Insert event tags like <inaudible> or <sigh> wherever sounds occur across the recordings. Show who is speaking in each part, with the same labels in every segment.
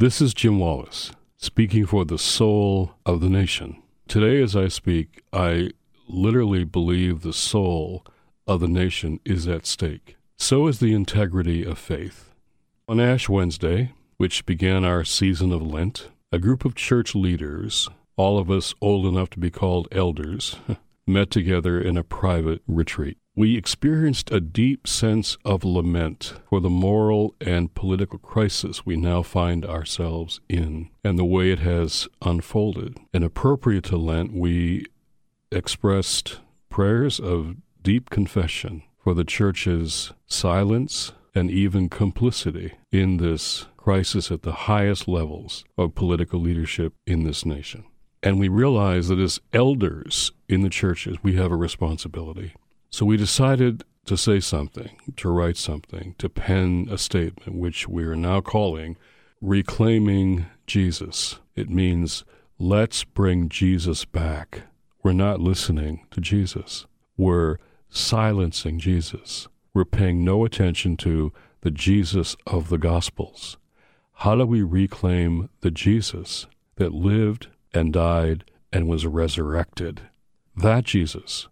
Speaker 1: This is Jim Wallis speaking for the soul of the nation. Today, as I speak, I literally believe the soul of the nation is at stake. So is the integrity of faith. On Ash Wednesday, which began our season of Lent, a group of church leaders, all of us old enough to be called elders, <laughs> met together in a private retreat. We experienced a deep sense of lament for the moral and political crisis we now find ourselves in and the way it has unfolded. And appropriate to Lent, we expressed prayers of deep confession for the church's silence and even complicity in this crisis at the highest levels of political leadership in this nation. And we realize that as elders in the churches, we have a responsibility. So we decided to say something, to write something, to pen a statement, which we are now calling Reclaiming Jesus. It means let's bring Jesus back. We're not listening to Jesus. We're silencing Jesus. We're paying no attention to the Jesus of the Gospels. How do we reclaim the Jesus that lived and died and was resurrected. That Jesus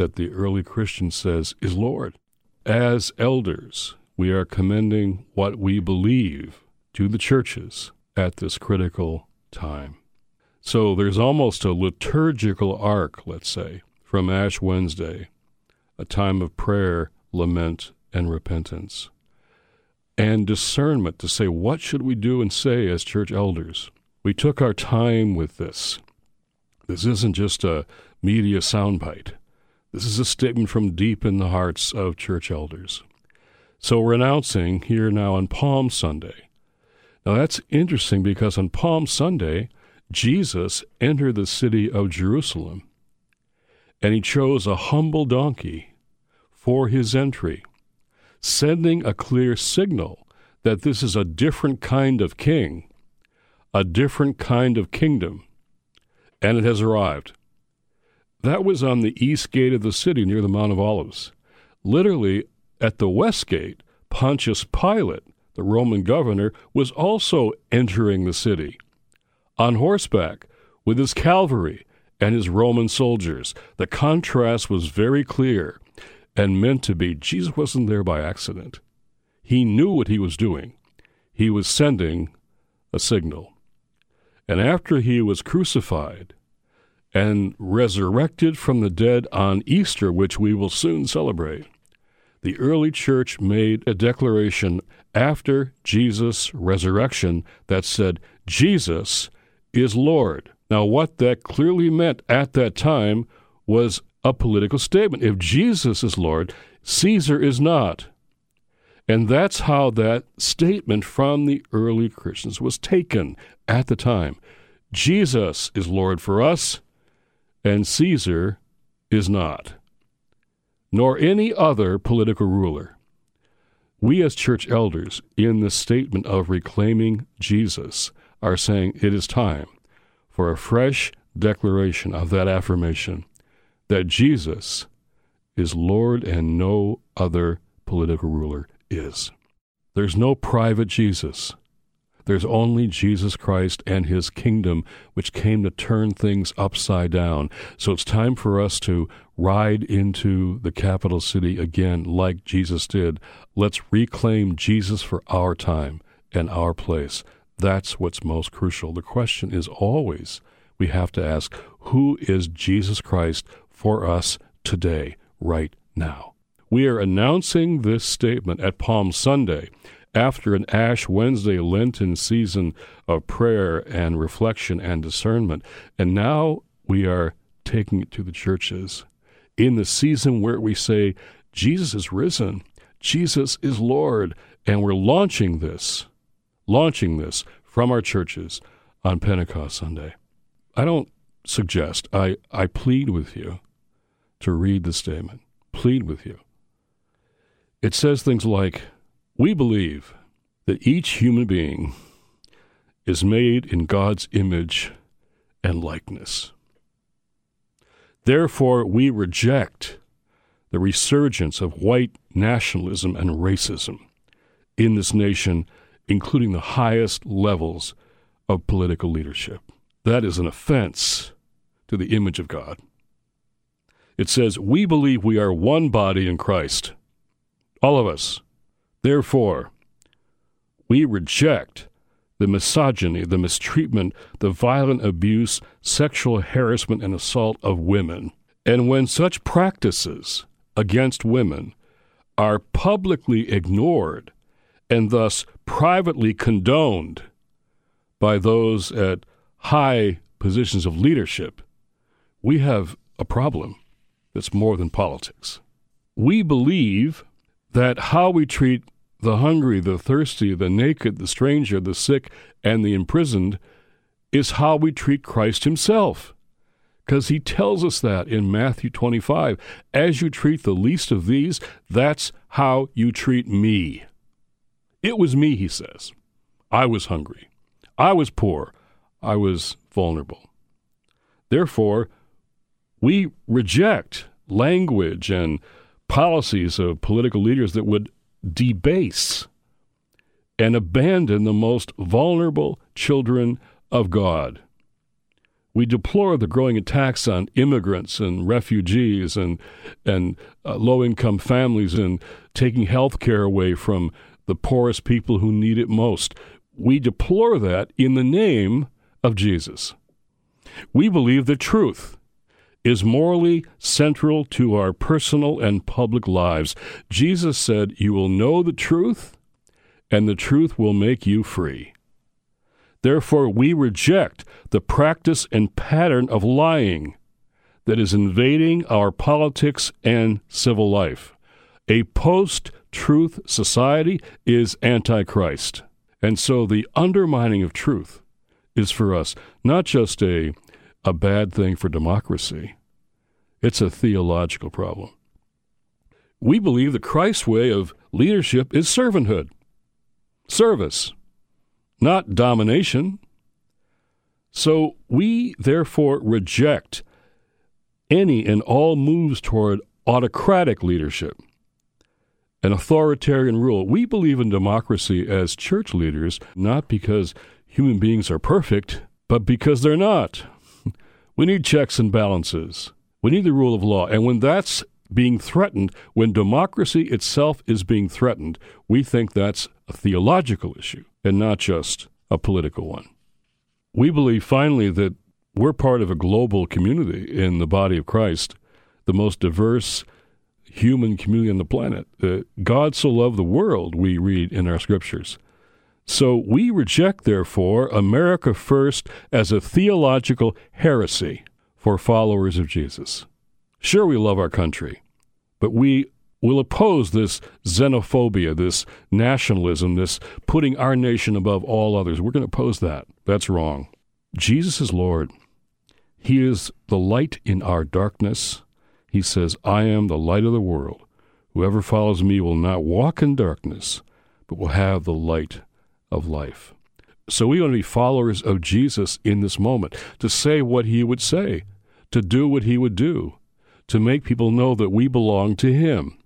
Speaker 1: that the early Christian says is Lord. As elders, we are commending what we believe to the churches at this critical time. So there's almost a liturgical arc, let's say, from Ash Wednesday, a time of prayer, lament, and repentance, and discernment to say, what should we do and say as church elders? We took our time with this. This isn't just a media soundbite. This is a statement from deep in the hearts of church elders. So we're announcing here now on Palm Sunday. Now that's interesting because on Palm Sunday, Jesus entered the city of Jerusalem and he chose a humble donkey for his entry, sending a clear signal that this is a different kind of king a different kind of kingdom, and it has arrived. That was on the east gate of the city near the Mount of Olives. Literally, at the west gate, Pontius Pilate, the Roman governor, was also entering the city on horseback with his cavalry and his Roman soldiers. The contrast was very clear and meant to be. Jesus wasn't there by accident. He knew what he was doing. He was sending a signal. And after he was crucified and resurrected from the dead on Easter, which we will soon celebrate, the early church made a declaration after Jesus' resurrection that said, Jesus is Lord. Now, what that clearly meant at that time was a political statement. If Jesus is Lord, Caesar is not. And that's how that statement from the early Christians was taken at the time. Jesus is Lord for us, and Caesar is not, nor any other political ruler. We, as church elders, in the statement of reclaiming Jesus, are saying it is time for a fresh declaration of that affirmation that Jesus is Lord and no other political ruler is. There's no private Jesus. There's only Jesus Christ and his kingdom, which came to turn things upside down. So it's time for us to ride into the capital city again, like Jesus did. Let's reclaim Jesus for our time and our place. That's what's most crucial. The question is always we have to ask who is Jesus Christ for us today, right now? We are announcing this statement at Palm Sunday after an Ash Wednesday Lenten season of prayer and reflection and discernment. And now we are taking it to the churches in the season where we say, Jesus is risen, Jesus is Lord, and we're launching this, launching this from our churches on Pentecost Sunday. I don't suggest, I, I plead with you to read the statement, plead with you. It says things like, we believe that each human being is made in God's image and likeness. Therefore, we reject the resurgence of white nationalism and racism in this nation including the highest levels of political leadership. That is an offense to the image of God. It says, We believe we are one body in Christ, all of us. Therefore, we reject the misogyny, the mistreatment, the violent abuse, sexual harassment, and assault of women. And when such practices against women are publicly ignored and thus privately condoned by those at high positions of leadership, we have a problem that's more than politics. We believe that how we treat the hungry, the thirsty, the naked, the stranger, the sick, and the imprisoned is how we treat Christ himself. Because he tells us that in Matthew 25. As you treat the least of these, that's how you treat me. It was me, he says. I was hungry. I was poor. I was vulnerable. Therefore, we reject language and policies of political leaders that would debase and abandon the most vulnerable children of God. We deplore the growing attacks on immigrants and refugees and, and uh, low income families and taking health care away from the poorest people who need it most. We deplore that in the name of Jesus. We believe the truth is morally central to our personal and public lives. Jesus said, You will know the truth, and the truth will make you free. Therefore, we reject the practice and pattern of lying that is invading our politics and civil life. A post truth society is antichrist. And so the undermining of truth is for us not just a a bad thing for democracy. It's a theological problem. We believe the Christ way of leadership is servanthood, service, not domination. So we therefore reject any and all moves toward autocratic leadership an authoritarian rule. We believe in democracy as church leaders, not because human beings are perfect, but because they're not. We need checks and balances. We need the rule of law. And when that's being threatened, when democracy itself is being threatened, we think that's a theological issue and not just a political one. We believe finally that we're part of a global community in the body of Christ, the most diverse human community on the planet. Uh, God so loved the world, we read in our scriptures, so we reject, therefore, America First as a theological heresy for followers of Jesus. Sure, we love our country, but we will oppose this xenophobia, this nationalism, this putting our nation above all others. We're going to oppose that. That's wrong. Jesus is Lord. He is the light in our darkness. He says, I am the light of the world. Whoever follows me will not walk in darkness, but will have the light of life. So we want to be followers of Jesus in this moment, to say what he would say, to do what he would do, to make people know that we belong to him.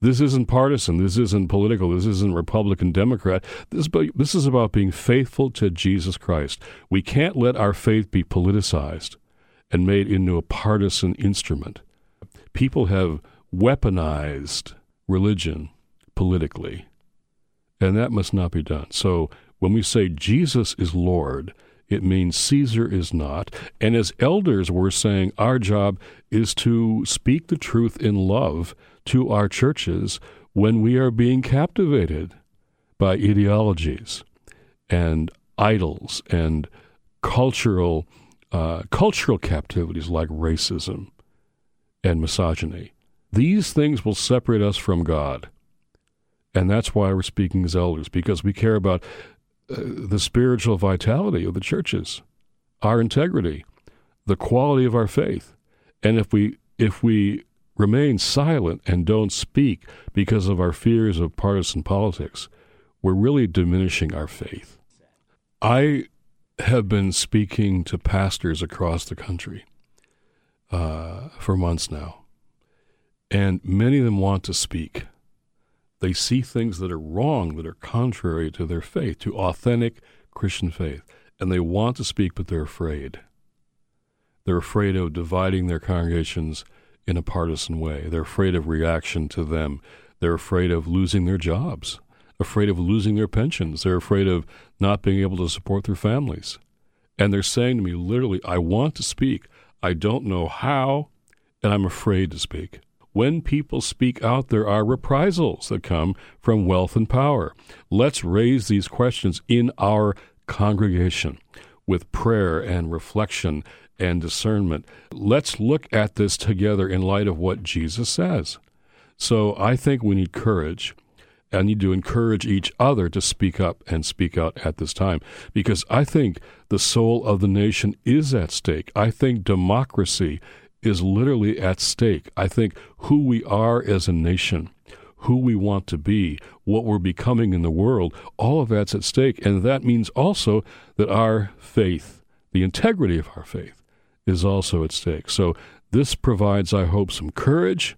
Speaker 1: This isn't partisan. This isn't political. This isn't Republican, Democrat. This, this is about being faithful to Jesus Christ. We can't let our faith be politicized and made into a partisan instrument. People have weaponized religion politically and that must not be done. So when we say Jesus is Lord, it means Caesar is not. And as elders, we're saying our job is to speak the truth in love to our churches when we are being captivated by ideologies and idols and cultural uh, cultural captivities like racism and misogyny. These things will separate us from God. And that's why we're speaking as elders, because we care about uh, the spiritual vitality of the churches, our integrity, the quality of our faith. And if we if we remain silent and don't speak because of our fears of partisan politics, we're really diminishing our faith. I have been speaking to pastors across the country uh, for months now, and many of them want to speak They see things that are wrong, that are contrary to their faith, to authentic Christian faith, and they want to speak, but they're afraid. They're afraid of dividing their congregations in a partisan way. They're afraid of reaction to them. They're afraid of losing their jobs, afraid of losing their pensions. They're afraid of not being able to support their families. And they're saying to me, literally, I want to speak. I don't know how, and I'm afraid to speak. When people speak out, there are reprisals that come from wealth and power. Let's raise these questions in our congregation with prayer and reflection and discernment. Let's look at this together in light of what Jesus says. So I think we need courage and need to encourage each other to speak up and speak out at this time because I think the soul of the nation is at stake. I think democracy is literally at stake. I think who we are as a nation, who we want to be, what we're becoming in the world, all of that's at stake. And that means also that our faith, the integrity of our faith, is also at stake. So this provides, I hope, some courage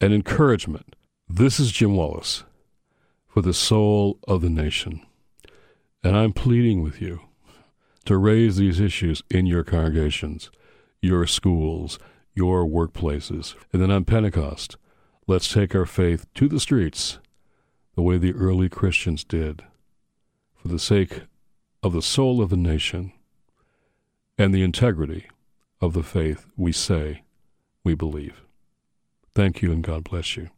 Speaker 1: and encouragement. This is Jim Wallis for the soul of the nation. And I'm pleading with you to raise these issues in your congregations, your schools, your workplaces. And then on Pentecost, let's take our faith to the streets the way the early Christians did for the sake of the soul of the nation and the integrity of the faith we say we believe. Thank you and God bless you.